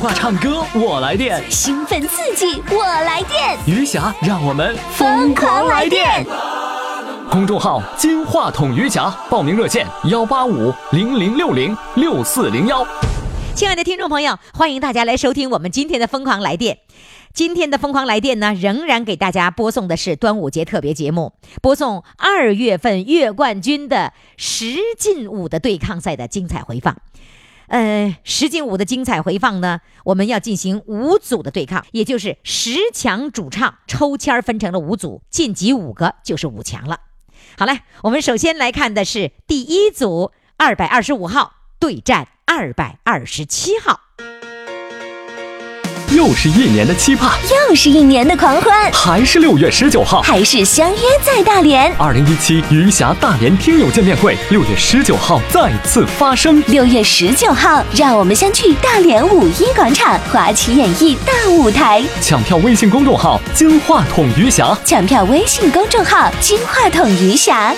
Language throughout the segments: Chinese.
话唱歌我来电，兴奋刺激我来电，余霞让我们疯狂来电。公众号“金话筒余霞”，报名热线：幺八五零零六零六四零幺。亲爱的听众朋友，欢迎大家来收听我们今天的《疯狂来电》。今天的《疯狂来电》呢，仍然给大家播送的是端午节特别节目，播送二月份月冠军的十进五的对抗赛的精彩回放。呃，十进五的精彩回放呢，我们要进行五组的对抗，也就是十强主唱抽签儿分成了五组，晋级五个就是五强了。好嘞，我们首先来看的是第一组二百二十五号对战二百二十七号。又是一年的期盼，又是一年的狂欢，还是六月十九号，还是相约在大连。二零一七余霞大连听友见面会，六月十九号再次发生。六月十九号，让我们相聚大连五一广场华旗演艺大舞台。抢票微信公众号“金话筒余霞”，抢票微信公众号“金话筒余霞”。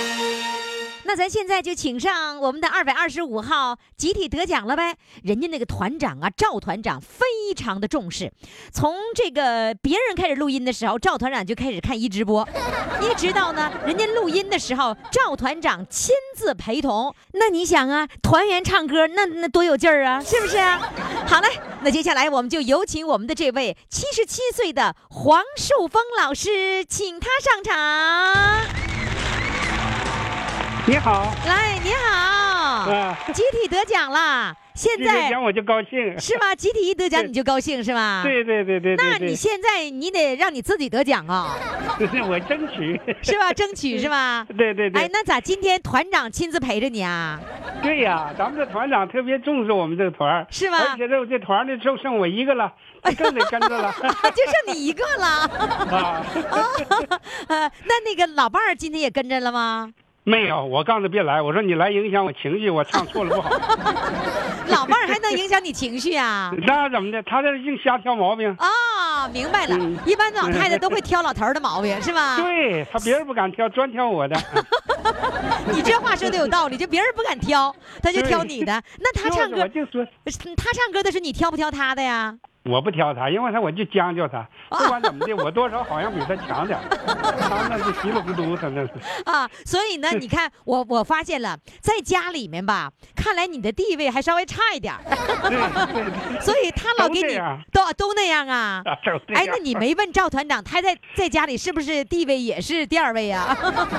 那咱现在就请上我们的二百二十五号集体得奖了呗？人家那个团长啊，赵团长非常的重视，从这个别人开始录音的时候，赵团长就开始看一直播，一直到呢人家录音的时候，赵团长亲自陪同。那你想啊，团员唱歌那那多有劲儿啊，是不是啊？好嘞，那接下来我们就有请我们的这位七十七岁的黄树峰老师，请他上场。你好，来，你好，啊，集体得奖了，现在得在奖我就高兴，是吗？集体一得奖你就高兴是吗？。对对对对那你现在你得让你自己得奖啊，对，我争取，是吧？争取是吧？对对对，哎，那咋今天团长亲自陪着你啊？对呀，咱们这团长特别重视我们这个团儿是吗而且这这团儿呢就剩我一个了，更得跟着了 就剩你一个了。啊。呃，那那个老伴儿今天也跟着了吗？没有，我告诉他别来，我说你来影响我情绪，我唱错了不好。老伴儿还能影响你情绪啊？那怎么的？他这净瞎挑毛病。啊，明白了嗯。一般老太太都会挑老头儿的毛病，是吧？对他别人不敢挑，专挑我的。你这话说的有道理，就别人不敢挑，他就挑你的。那他唱歌我，就说他唱歌的时候，你挑不挑他的呀？我不挑他，因为他我就将就他，不管怎么的，我多少好像比他强点儿。他那是稀里糊涂，他那是。啊，所以呢，你看 我我发现了，在家里面吧，看来你的地位还稍微差一点儿，对对对。所以他老给你都都都那样啊。哎，那你没问赵团长，他在在家里是不是地位也是第二位啊？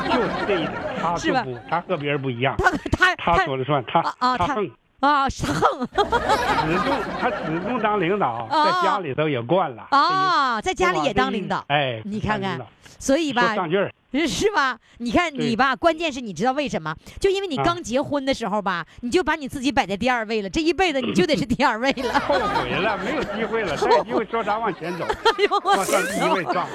就是这一点，他是吧他和别人不一样，他他他说了算，他他啊，是横始终他始终当领导，在家里头也惯了。啊，在家里也当领导，哎，你看看所以吧说，上劲儿，是吧？你看对。你吧，关键是你知道为什么？就因为你啊。刚结婚的时候吧，你就把你自己摆在第二位了，这一辈子你就得是第二位了。后悔了，没有机会了，再有机会说啥往前走，哎呦我往上第一位撞。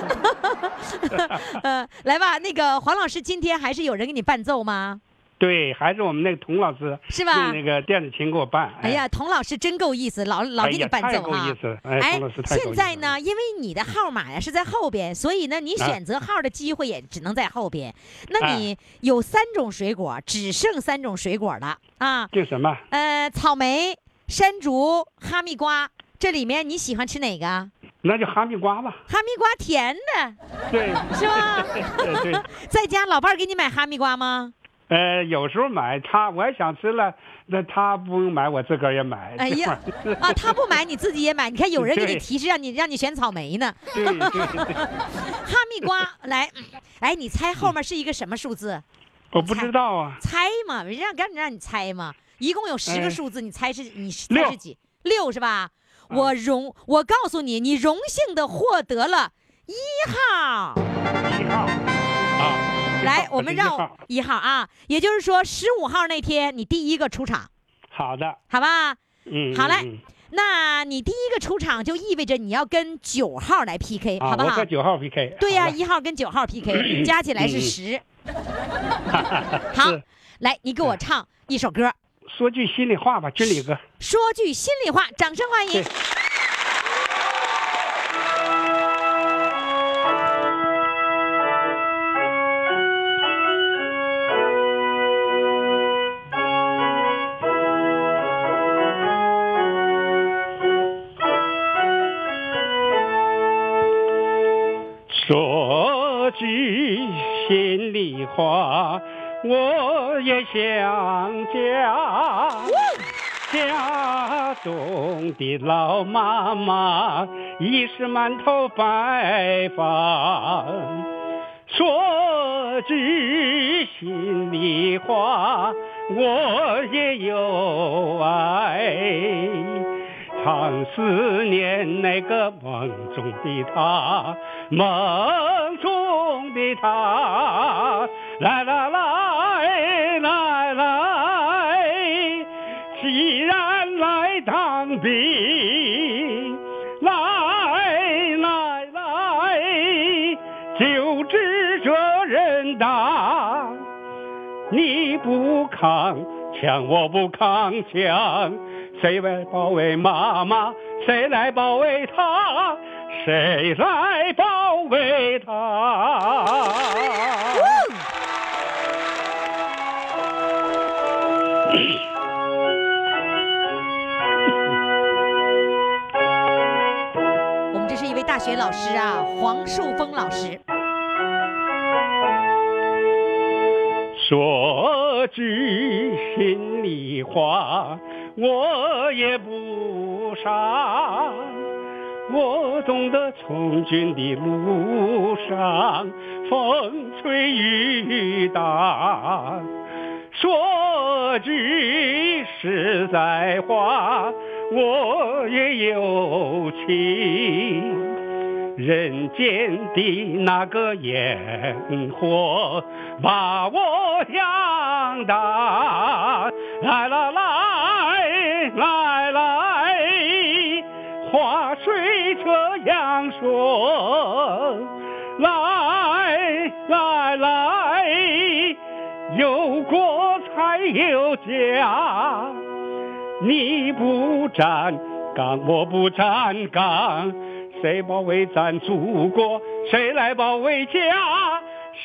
呃，来吧，那个黄老师，今天还是有人给你伴奏吗？对，还是我们那个童老师是吧用那个电子琴给我伴。哎呀，童老师真够意思，老老给你伴奏哈够意思了哎童老师太现在呢，因为你的号码呀是在后边，所以呢，你啊选择号的机会也只能在后边。那哎你有三种水果，只剩三种水果了啊，就什么？呃，草莓、山竹、哈密瓜。这里面你喜欢吃哪个？那就哈密瓜吧。哈密瓜甜的，对，是吧？在家老伴儿给你买哈密瓜吗？呃，有时候买他，我也想吃了，那他不用买，我自个儿也买。哎呀 啊，他不买你自己也买。你看有人给你提示让你让你选草莓呢。对对对，哈密瓜来，哎，你猜后面是一个什么数字？我不知道啊。猜嘛，让让让你猜嘛。一共有十个哎数字，你猜是你猜是几？六是吧？我荣，我告诉你，你荣幸的获得了一号。一号啊。一 来，我们让是一号啊，也就是说十五号那天你第一个出场，好的，好吧？嗯，好嘞那你第一个出场就意味着你要跟九号来 PK，啊，好不好我和？九号 PK。对呀、一号跟九号 PK，加起来是嗯十。好，来，你给我唱一首歌，说句心里话吧，军礼哥。说句心里话，掌声欢迎我也想家。家中的老妈妈已是满头白发，说句心里话，我也有爱。常思念那个梦中的他，梦中的她来来来来来，既然来当兵，来来来，就知这人大。你不扛枪，我不扛枪，谁来保卫妈妈？谁来保卫她？谁来保卫她？大学老师啊，黄树峰老师。说句心里话，我也不傻，我懂得从军的路上风吹雨打。说句实在话，我也有情。人间的那个烟火把我养大，来来来来来，话虽这样说，来来来，有国才有家，你不站岗，我不站岗。谁保卫咱祖国？谁来保卫家？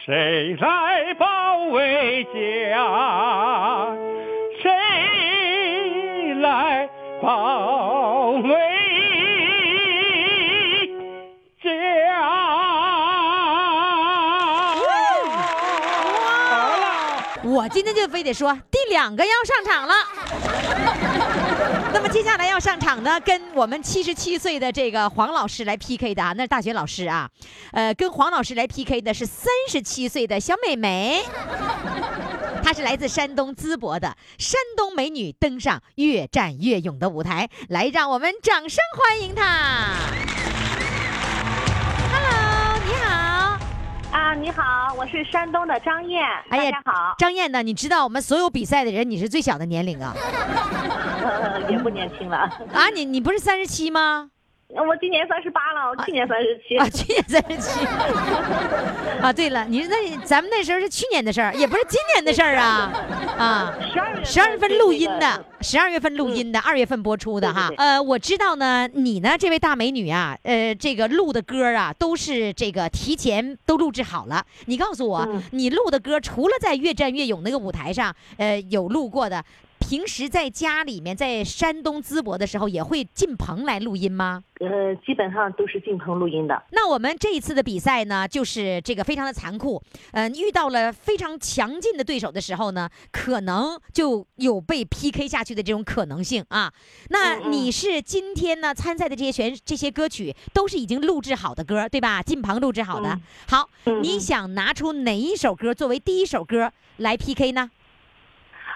谁来保卫家？谁来保卫家？好了。我今天就非得说第两个要上场了。那么接下来要上场呢，跟我们七十七岁的这个黄老师来 PK 的啊，那是大学老师啊，呃，跟黄老师来 PK 的是三十七岁的小美眉，她是来自山东淄博的山东美女，登上越战越勇的舞台，来，让我们掌声欢迎她。啊，你好，我是山东的张燕，大家好，张燕呢？你知道我们所有比赛的人，你是最小的年龄啊？呃，也不年轻了。啊，你你不是三十七吗？我今年三十八了，我去年三十七。啊，去年三十七。啊，对了，你那咱们那时候是去年的事儿，也不是今年的事儿啊。啊，十二月十二月份录音的，十二月份录音的，二月份播出的哈。呃，我知道呢，你呢这位大美女啊，呃，这个录的歌啊，都是这个提前都录制好了。你告诉我，你录的歌除了在越战越勇那个舞台上，呃，有录过的，平时在家里面，在山东淄博的时候，也会进棚来录音吗？呃，基本上都是进棚录音的。那我们这一次的比赛呢，就是这个非常的残酷，嗯、遇到了非常强劲的对手的时候呢，可能就有被 PK 下去的这种可能性啊。那你是今天呢参赛的这些选这些歌曲都是已经录制好的歌，对吧？进棚录制好的。嗯好，嗯你想拿出哪一首歌作为第一首歌来 PK 呢？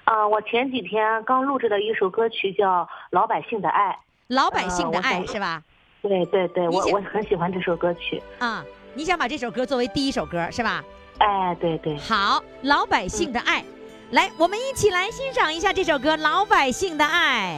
啊、我前几天刚录制的一首歌曲叫《老百姓的爱老百姓的爱是吧？》，对对对，我我很喜欢这首歌曲。啊，你想把这首歌作为第一首歌是吧？哎，对对。好，老百姓的爱，来，我们一起来欣赏一下这首歌《老百姓的爱》。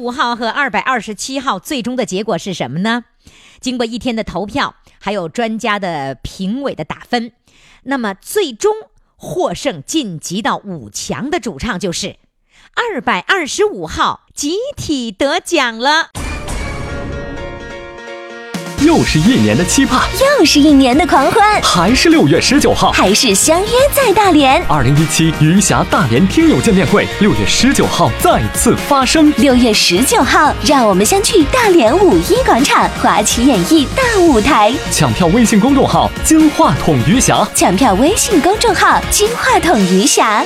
五号和二百二十七号最终的结果是什么呢？经过一天的投票，还有专家的评委的打分，那么最终获胜晋级到五强的主唱就是二百二十五号，集体得奖了。又是一年的期盼，又是一年的狂欢，还是六月十九号，还是相约在大连。二零一七余霞大连听友见面会，六月十九号再次发生。六月十九号，让我们相聚大连五一广场华旗演艺大舞台。抢票微信公众号“金话筒余霞抢票微信公众号“金话筒余霞”。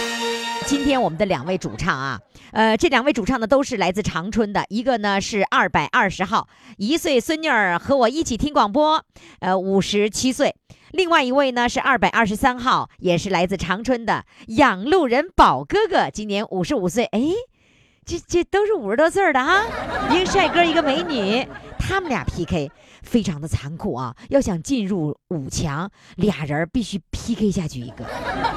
今天我们的两位主唱啊，呃，这两位主唱呢都是来自长春的，一个呢是二百二十号，一岁孙女儿和我一起听广播，呃，五十七岁；另外一位呢是二百二十三号，也是来自长春的养路人宝哥哥，今年五十五岁。哎，这这都是五十多岁的哈，一个帅哥，一个美女，他们俩 PK 非常的残酷啊！要想进入五强，俩人必须 PK 下去一个。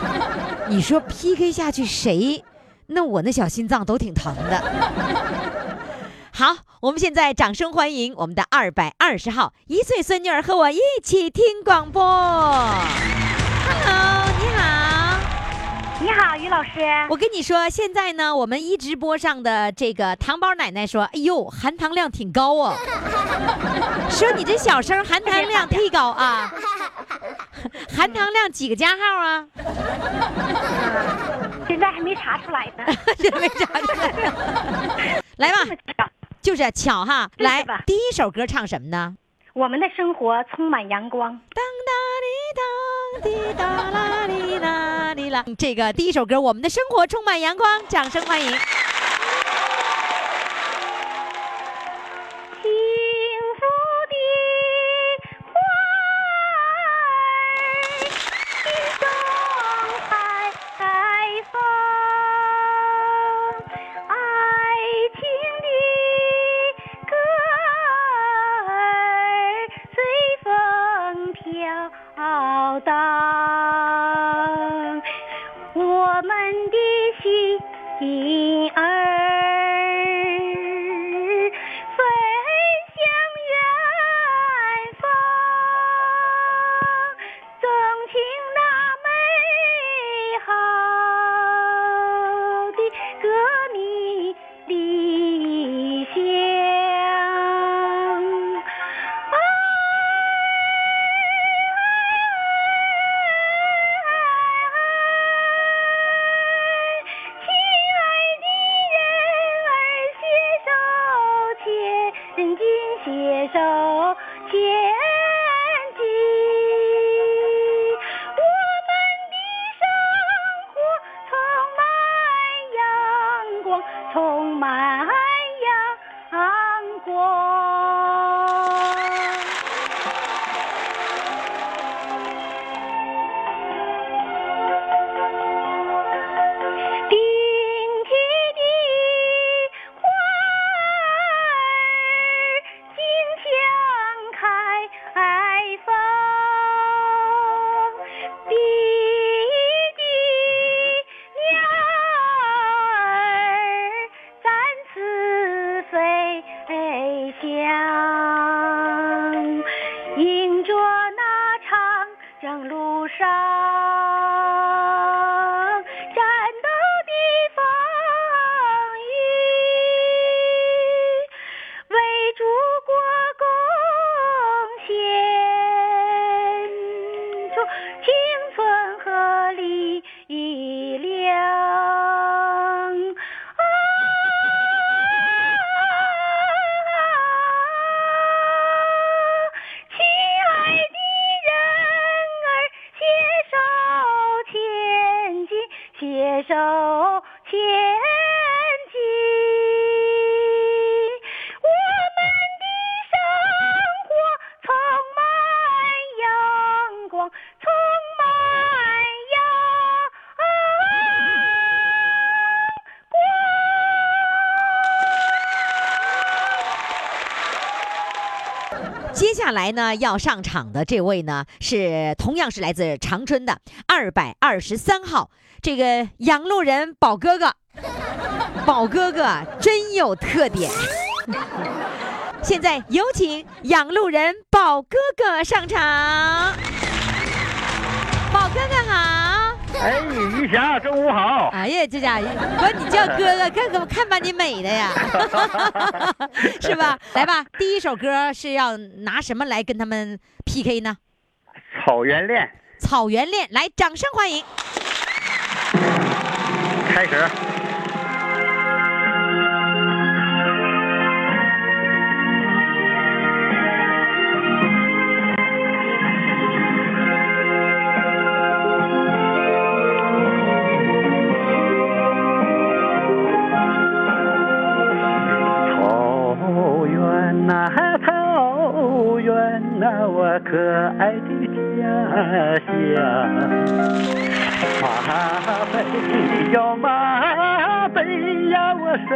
你说 PK 下去谁？那我那小心脏都挺疼的。好，我们现在掌声欢迎我们的二百二十号一岁孙女儿和我一起听广播。Hello，你好。你好，于老师。我跟你说，现在呢，我们一直播上的这个糖宝奶奶说：“哎呦，含糖量挺高哦。”说你这小声含糖量忒高啊。含糖量几个加号啊？现在还没查出来呢。还没查出来。来吧，就是巧哈。来，第一首歌唱什么呢？我们的生活充满阳光。当当滴当滴哒啦哩啦哩啦。这个第一首歌，我们的生活充满阳光，掌声欢迎。荡，我们的心充满接下来呢，要上场的这位呢，是同样是来自长春的二百二十三号，这个养路人宝哥哥。宝哥哥真有特点。现在有请养路人宝哥哥上场。宝哥哥好。哎，于霞，中午好。哎呀，这家伙管你叫哥哥，看怎么看把你美的呀，是吧？来吧，第一首歌是要拿什么来跟他们 PK 呢？草原恋草原恋，来，掌声欢迎。开始。家乡。马背呀马背呀，我生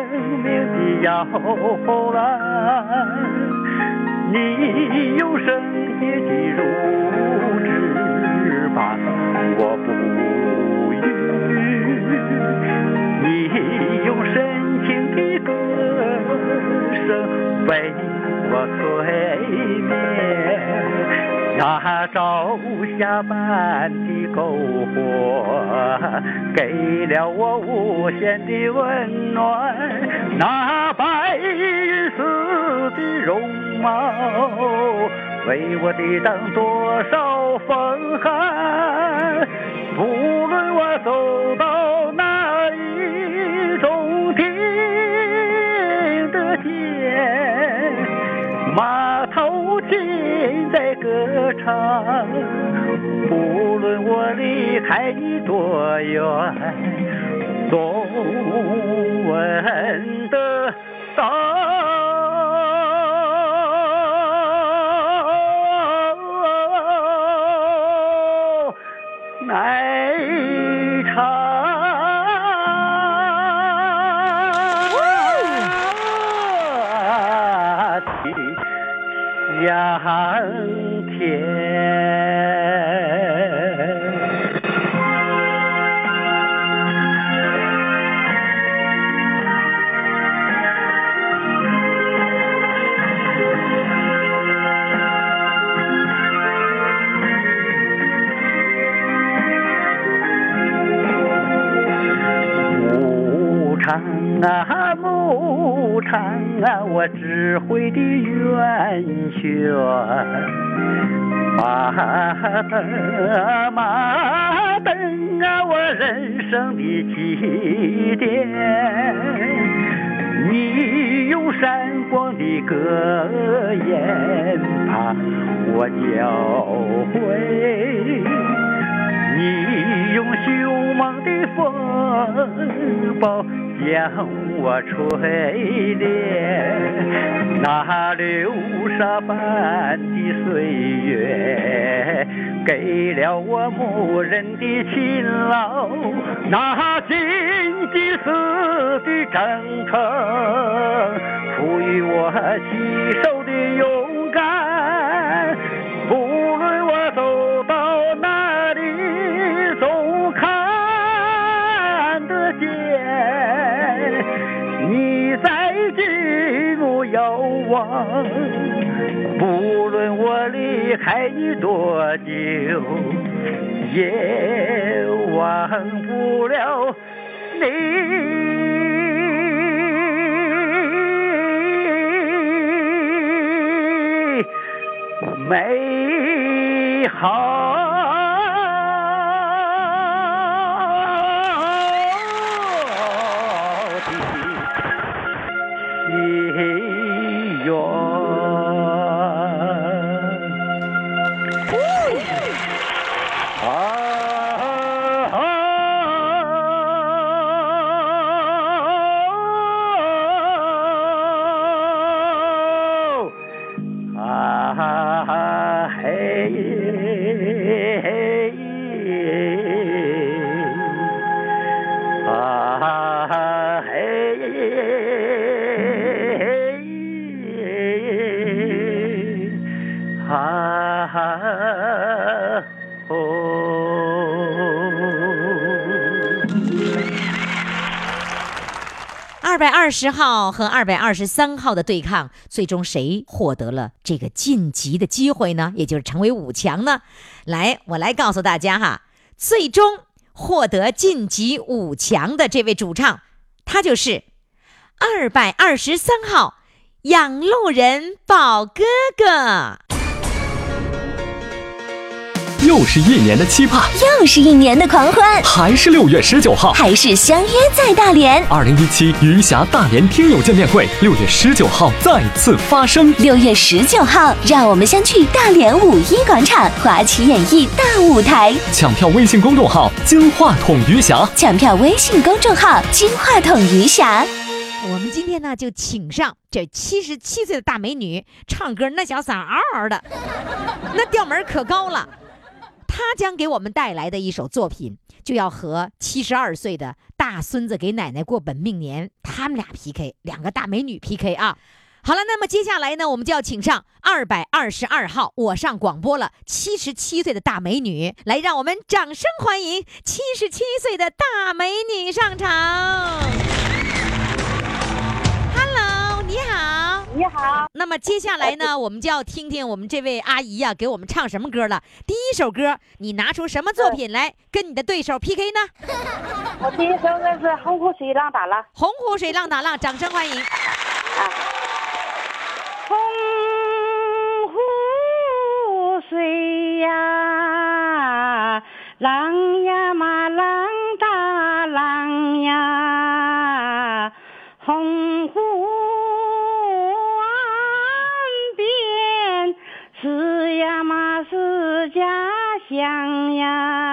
命的摇篮。你用圣洁的乳汁把我哺育，你用深情的歌声为我催眠。那朝霞般的篝火，给了我无限的温暖。那白云似的容貌，为我抵挡多少风寒。不论我走到歌唱。不论我离开你多远，总闻得到奶啊，牧场啊，我智慧的源泉。马灯马灯啊，我人生的起点。你用闪光的歌言把我教诲。你用凶猛的风暴将我锤炼，那流沙般的岁月给了我牧人的勤劳，那荆棘似的征程赋予我携手的勇敢。遥望。不论我离开你多久，也忘不了你。美好十号和二百二十三号的对抗，最终谁获得了这个晋级的机会呢？也就是成为五强呢？来，我来告诉大家哈，最终获得晋级五强的这位主唱，他就是二百二十三号养路人宝哥哥。又是一年的期盼，又是一年的狂欢，还是六月十九号，还是相约在大连。二零一七余霞大连听友见面会，六月十九号再次发生。六月十九号，让我们相聚大连五一广场华旗演艺大舞台。抢票微信公众号“金话筒余霞抢票微信公众号“金话筒余霞”。我们今天呢，就请上这七十七岁的大美女，唱歌那小嗓嗷嗷的，那调门可高了。她将给我们带来的一首作品，就要和七十二岁的大孙子给奶奶过本命年，他们俩 PK，两个大美女 PK 啊。好了，那么接下来呢，我们就要请上二百二十二号，我上广播了，七十七岁的大美女，来让我们掌声欢迎七十七岁的大美女上场。你好，那么接下来呢，我们就要听听我们这位阿姨呀、给我们唱什么歌了。第一首歌，你拿出什么作品来跟你的对手 PK 呢？我第一首歌是《洪湖水浪打浪》。洪湖水浪打浪，掌声欢迎。啊洪湖水呀，浪呀嘛浪乡呀，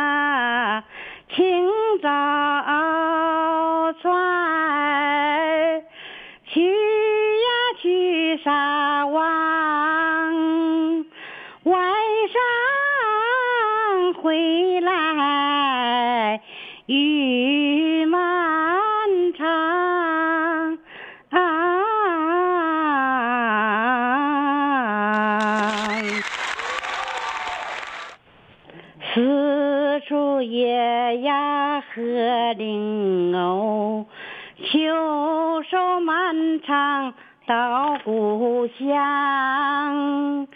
和林藕，秋收漫长到故乡，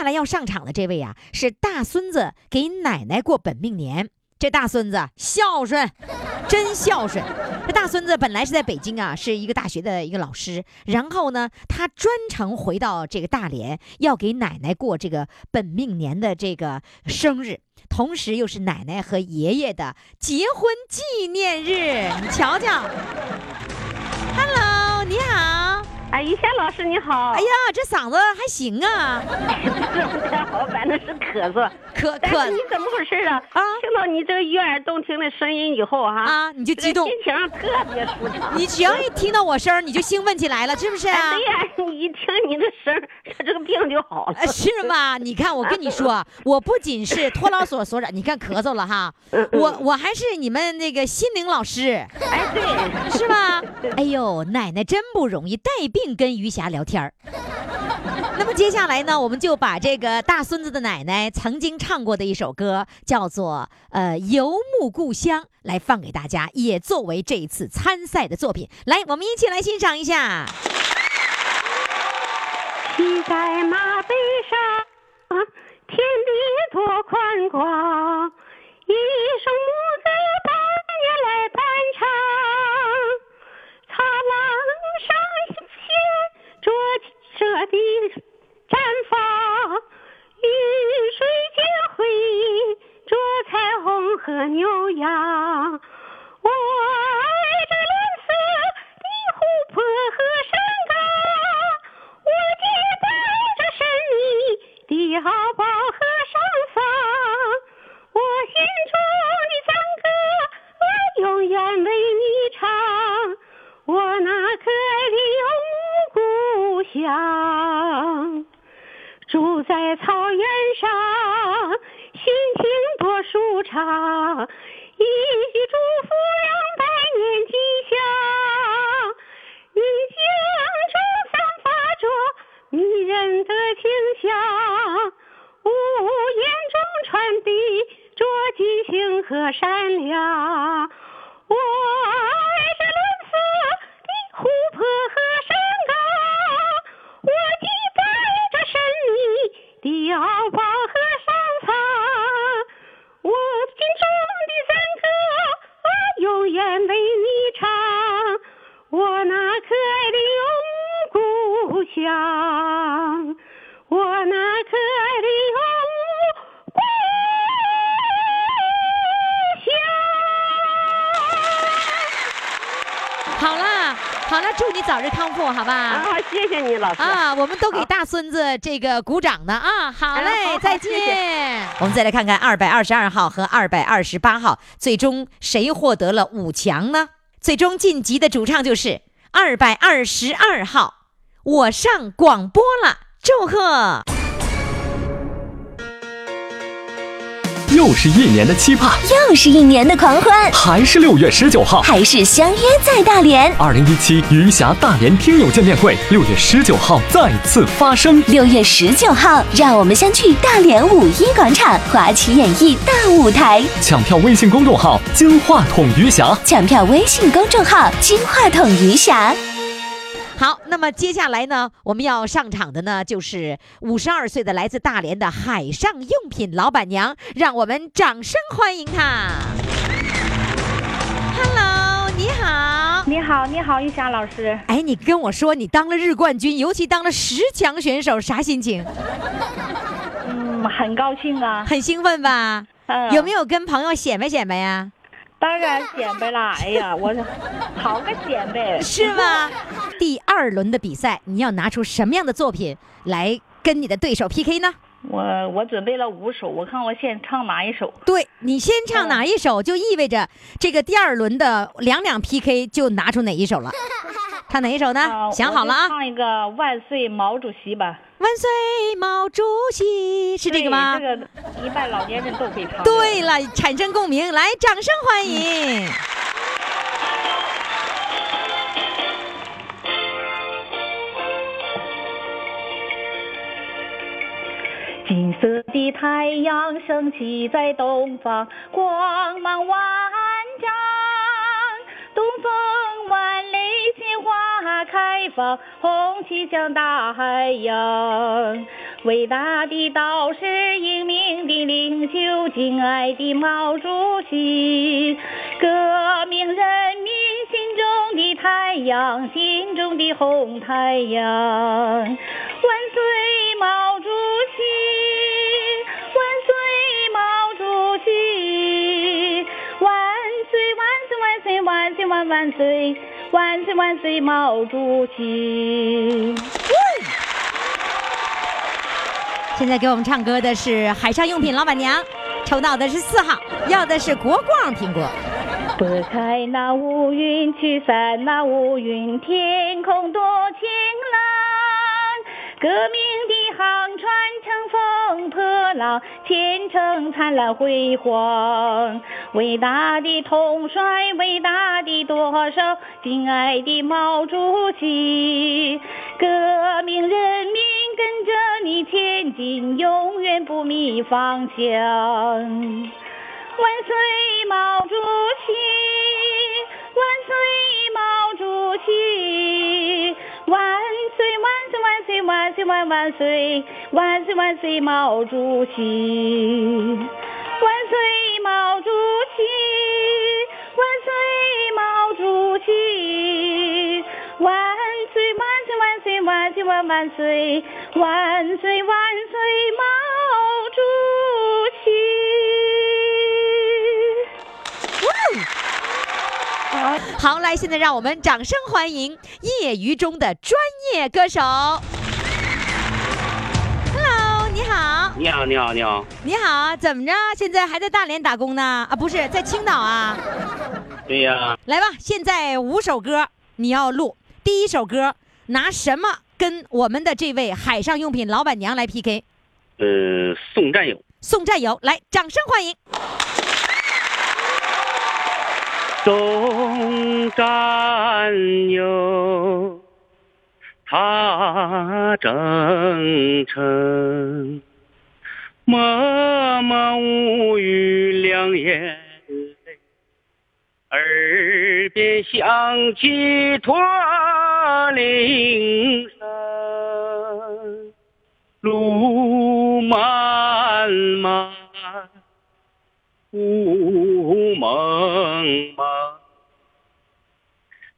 下来要上场的这位啊，是大孙子给奶奶过本命年。这大孙子孝顺，真孝顺。这大孙子本来是在北京啊，是一个大学的一个老师，然后呢，他专程回到这个大连，要给奶奶过这个本命年的这个生日，同时又是奶奶和爷爷的结婚纪念日。你瞧瞧，Hello，你好。哎，于霞老老师你好。哎呀，这嗓子还行啊，是不太好，反正是咳嗽。咳咳你怎么回事啊？啊听到你这个悦耳动听的声音以后哈，啊，你就激动，心情特别舒畅。你只要一听到我声儿，你就兴奋起来了，是不是啊？哎对呀，你一听你的声儿，他 这个病就好了。呃，是吗？你看，我跟你说，我不仅是托老所所长，你看咳嗽了哈，我我还是你们那个心灵老师，哎，对，是吧？哎呦，奶奶真不容易，带病并跟余霞聊天儿。那么接下来呢，我们就把这个大孙子的奶奶曾经唱过的一首歌，叫做《呃游牧故乡》，来放给大家，也作为这一次参赛的作品。来，我们一起来欣赏一下。骑在马背上，天地多宽广，一声母子百年来伴唱。擦浪上舍的绽放，雨水结辉着彩虹和牛羊。们都给大孙子这个鼓掌呢啊！好哎嘞，再见。我们再来看看二百二十二号和二百二十八号，最终谁获得了五强呢？最终晋级的主唱就是二百二十二号。我上广播了，祝贺！又是一年的期盼，又是一年的狂欢，还是六月十九号。还是相约在大连。二零一七余霞大连听友见面会，六月十九号再次发生。六月十九号，让我们相聚大连五一广场华旗演艺大舞台。抢票微信公众号“金话筒余霞抢票微信公众号“金话筒余霞好，那么接下来呢，我们要上场的呢，就是五十二岁的来自大连的海上用品老板娘，让我们掌声欢迎她。Hello，你好。你好，你好，玉霞老师。哎，你跟我说你当了日冠军，尤其当了十强选手，啥心情？嗯，很高兴啊。很兴奋吧？嗯有没有跟朋友显摆显摆呀？当然显摆啦！哎呀，我好个显摆。是吗？第二轮的比赛，你要拿出什么样的作品来跟你的对手 PK 呢？我我准备了五首，我看我先唱哪一首？对你先唱哪一首，就意味着这个第二轮的两两 PK 就拿出哪一首了。唱哪一首呢？啊想好了啊！唱一个万岁毛主席吧。万岁毛主席是这个吗？对这个一般老年人都会唱。对了，产生共鸣，来，掌声欢迎！金色的太阳升起在东方，光芒万方，红旗向大海扬。伟大的导师，英明的领袖，敬爱的毛主席，革命人民心中的太阳，心中的红太阳。万岁毛主席，万岁毛主席，万岁万岁万岁万岁万万岁，万岁万岁毛主席。现在给我们唱歌的是海上用品老板娘，抽到的是四号，要的是国光苹果。拨开那乌云，驱散那乌云，天空多晴朗。革命的航船乘风破浪，前程灿烂辉煌。伟大的统帅，伟大的舵手，敬爱的毛主席，革命人民跟着你前进，永远不迷方向。万岁毛主席，万岁毛主席，万岁万岁万岁万岁万万岁，万岁万岁毛主席，万岁毛主席，万岁毛主席，万岁万岁万岁万岁万万岁，万岁万岁毛好，来，现在让我们掌声欢迎业余中的专业歌手。Hello，你好，你好，你好，你好，你好，怎么着？现在还在大连打工呢？啊，不是，在青岛啊。对呀，来吧，现在五首歌你要录，第一首歌拿什么跟我们的这位海上用品老板娘来 PK？呃，送战友，送战友，来，掌声欢迎。送战友，他征程，默默无语两眼泪，耳边响起驼铃声，路漫漫。雾蒙蒙，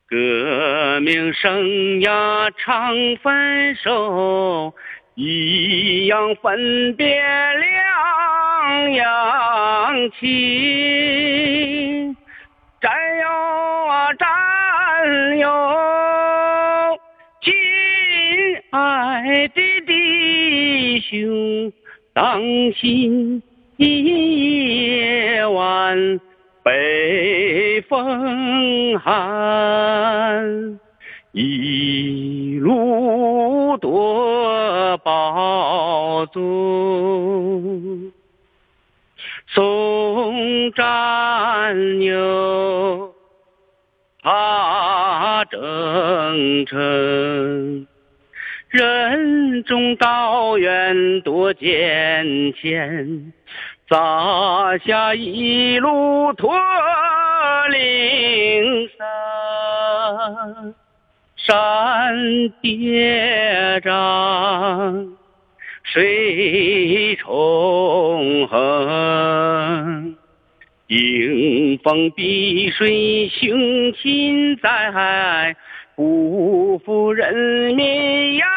革命生涯常分手，一样分别两样情。战友啊战友，亲爱的弟兄，当心。夜晚北风寒，一路多保重。送战友，踏征程。任重道远多艰险，洒下一路驼铃声，山叠嶂，水重横，迎风碧水，雄心在。不负人民养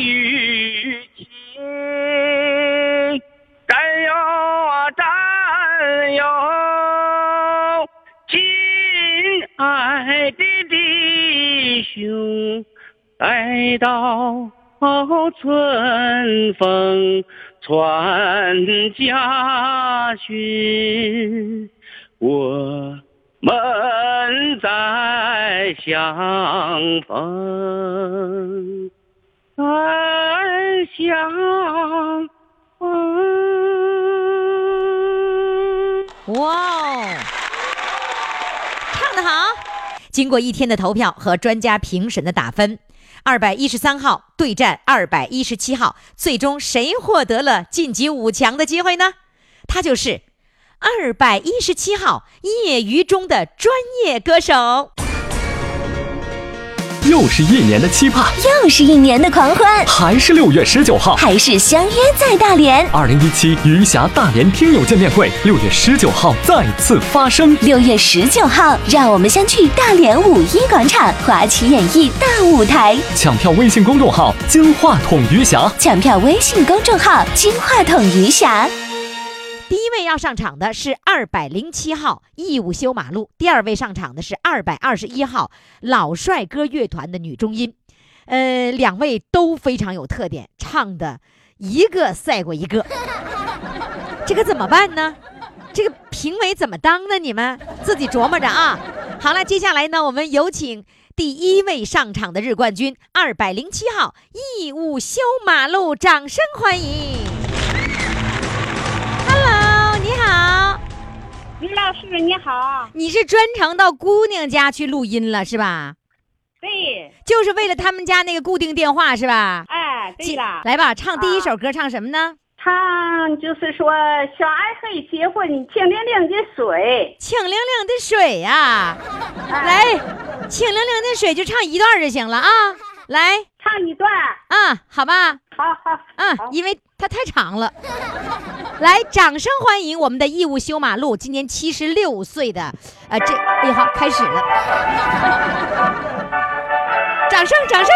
育有，亲爱的弟兄，待到春风传家训，我。们再相逢，再相哇哦，唱得好！经过一天的投票和专家评审的打分，二百一十三号对战二百一十七号，最终谁获得了晋级五强的机会呢？他就是二百一十七号业余中的专业歌手。又是一年的期盼，又是一年的狂欢，还是六月十九号，还是相约在大连。二零一七余霞大连听友见面会，六月十九号再次发生。六月十九号，让我们相聚大连五一广场华旗演艺大舞台。抢票微信公众号“金话筒余霞”，抢票微信公众号“金话筒余霞”。第一位要上场的是二百零七号义务修马路，第二位上场的是二百二十一号老帅哥乐团的女中音。呃，两位都非常有特点，唱的一个赛过一个。这可怎么办呢？这个评委怎么当呢？你们自己琢磨着啊。好了，接下来呢，我们有请第一位上场的日冠军二百零七号义务修马路，掌声欢迎。于老师你好，你是专程到姑娘家去录音了是吧？对，就是为了他们家那个固定电话是吧？哎，对了，来吧，唱第一首歌，唱什么呢？唱就是说小爱可以结婚，清凉凉的水，清凉凉的水呀、来，清凉凉的水就唱一段就行了啊，来。唱一段，啊，好吧，好好，嗯，因为它太长了。来，掌声欢迎我们的义务修马路，今年七十六岁的，呃，这，哎呀，好，开始了，掌声，掌声。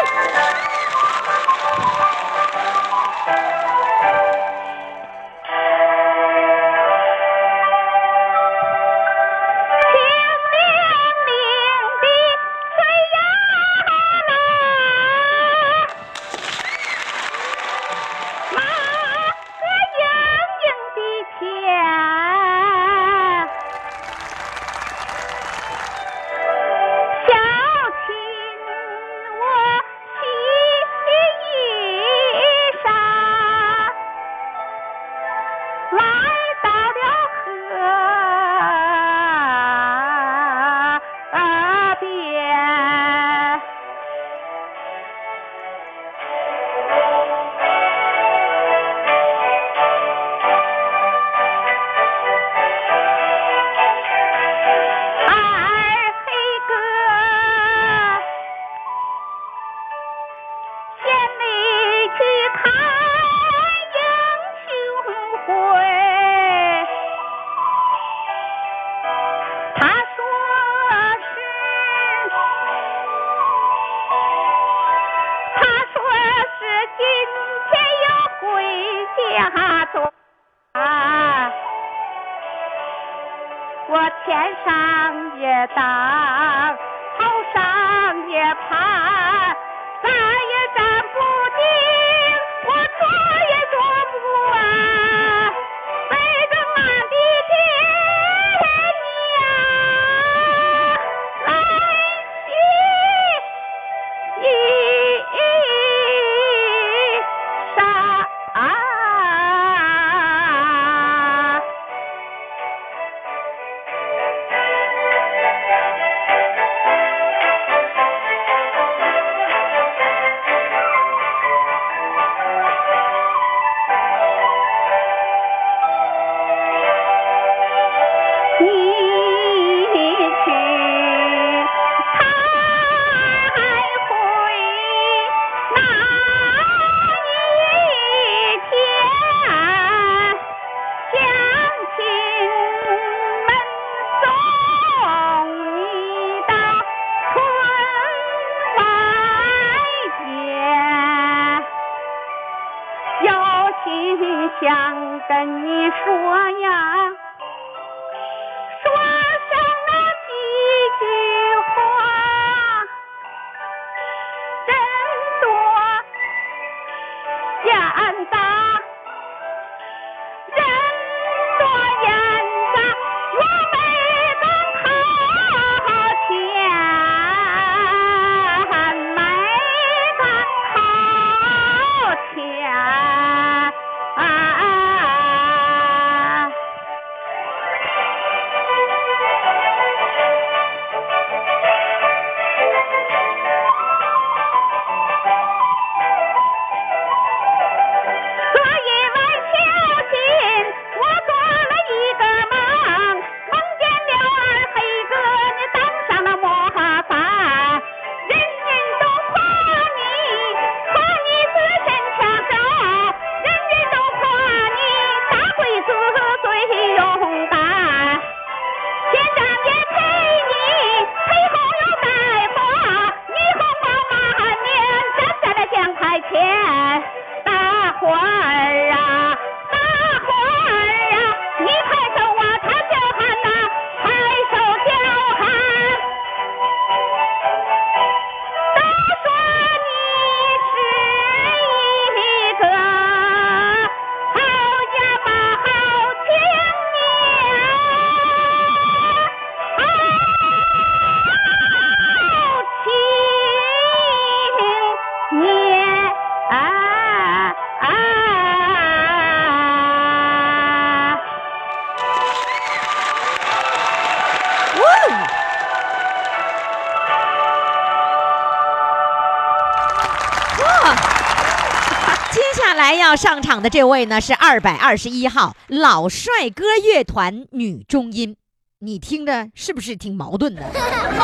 来要上场的这位呢是二百二十一号老帅哥乐团女中音，你听着是不是挺矛盾的？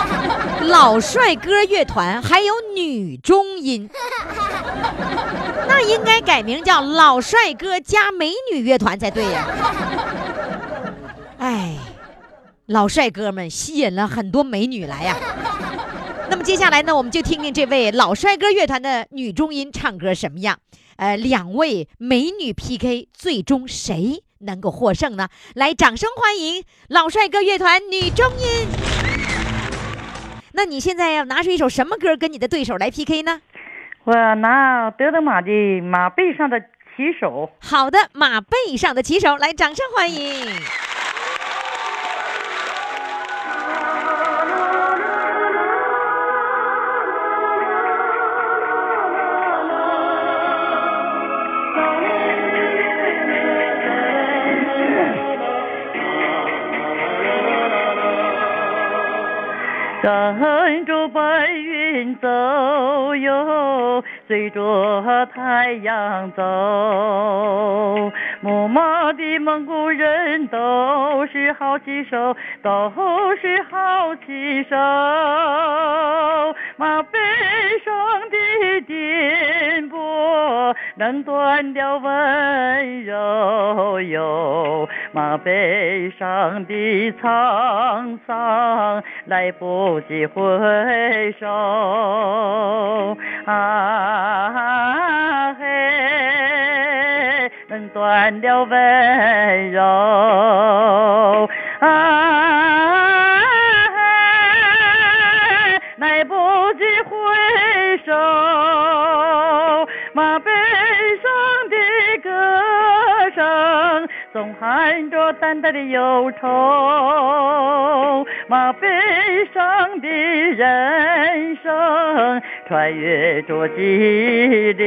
老帅哥乐团还有女中音，那应该改名叫老帅哥加美女乐团才对呀。哎，老帅哥们吸引了很多美女来呀。那么接下来呢，我们就听听这位老帅哥乐团的女中音唱歌什么样。呃，两位美女 PK，最终谁能够获胜呢？来，掌声欢迎老帅哥乐团女中音。那你现在要拿出一首什么歌跟你的对手来 PK 呢？我拿德德玛的《马背上的骑手》。好的，马背上的骑手，来，掌声欢迎。跟着白云走哟，随着太阳走。牧马的蒙古人都是好骑手，都是好骑手。马背上的颠簸能断了温柔哟，马背上的沧桑来不及回首啊嘿，能断了温柔啊。马背上的歌声总含着淡淡的忧愁，马背上的人生穿越着激流。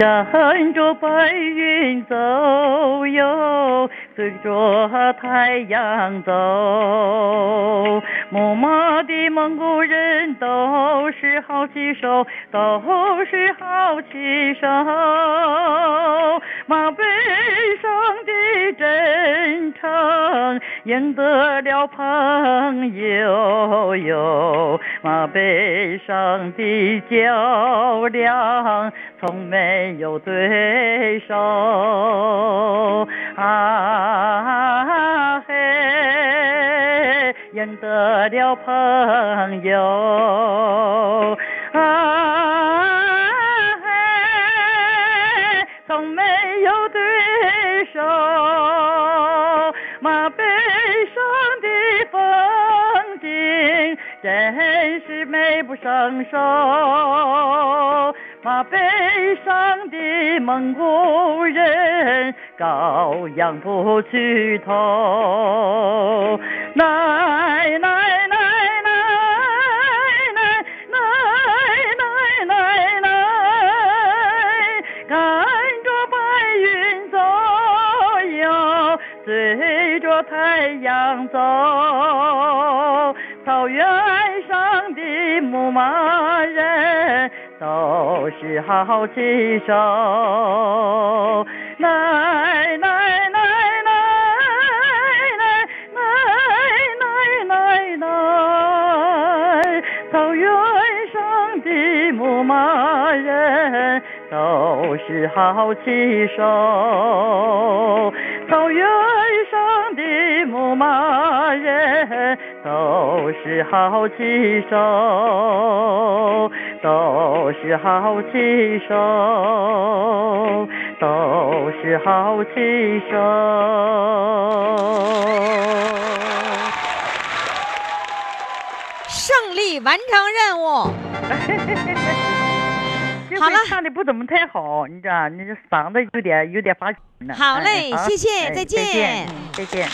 跟着白云走哟，随着太阳走。牧马的蒙古人都是好骑手，都是好骑手。马背上的真诚赢得了朋友哟，马背上的较量从没有对手。啊嘿，赢得了朋友。啊嘿，从没有对手，马背上的风景真是美不胜收。马背上的蒙古人，羔羊不屈头，奶奶奶奶奶奶奶奶，赶着白云走右，追着太阳走，草原上的牧马人。都是好骑手，来来来来来来来来来，草原上的牧马人都是好骑手，草原上的牧马人 都是好骑手。都是好骑手，都是好骑手。胜利完成任务。好了，唱的不怎么太好，你知道，你这嗓子有点有点发紧呢。好嘞，哎谢谢，哎再见见。嗯再见。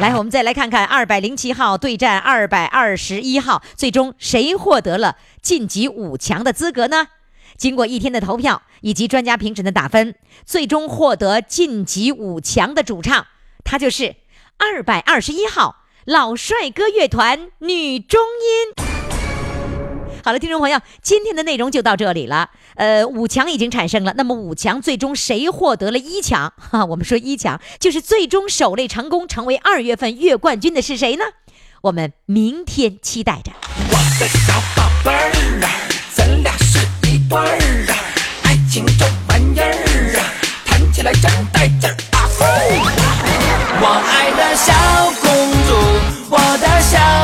来，我们再来看看二百零七号对战二百二十一号，最终谁获得了晋级五强的资格呢？经过一天的投票以及专家评审的打分，最终获得晋级五强的主唱，他就是二百二十一号老帅哥乐团女中音。好了，听众朋友，今天的内容就到这里了。呃，五强已经产生了，那么五强最终谁获得了一强？哈，我们说一强就是最终首擂成功成为二月份月冠军的是谁呢？我们明天期待着。我的小宝贝儿啊，咱俩是一对儿啊，爱情这玩意儿啊，谈起来真带劲儿啊！呼我爱的小公主，我的小。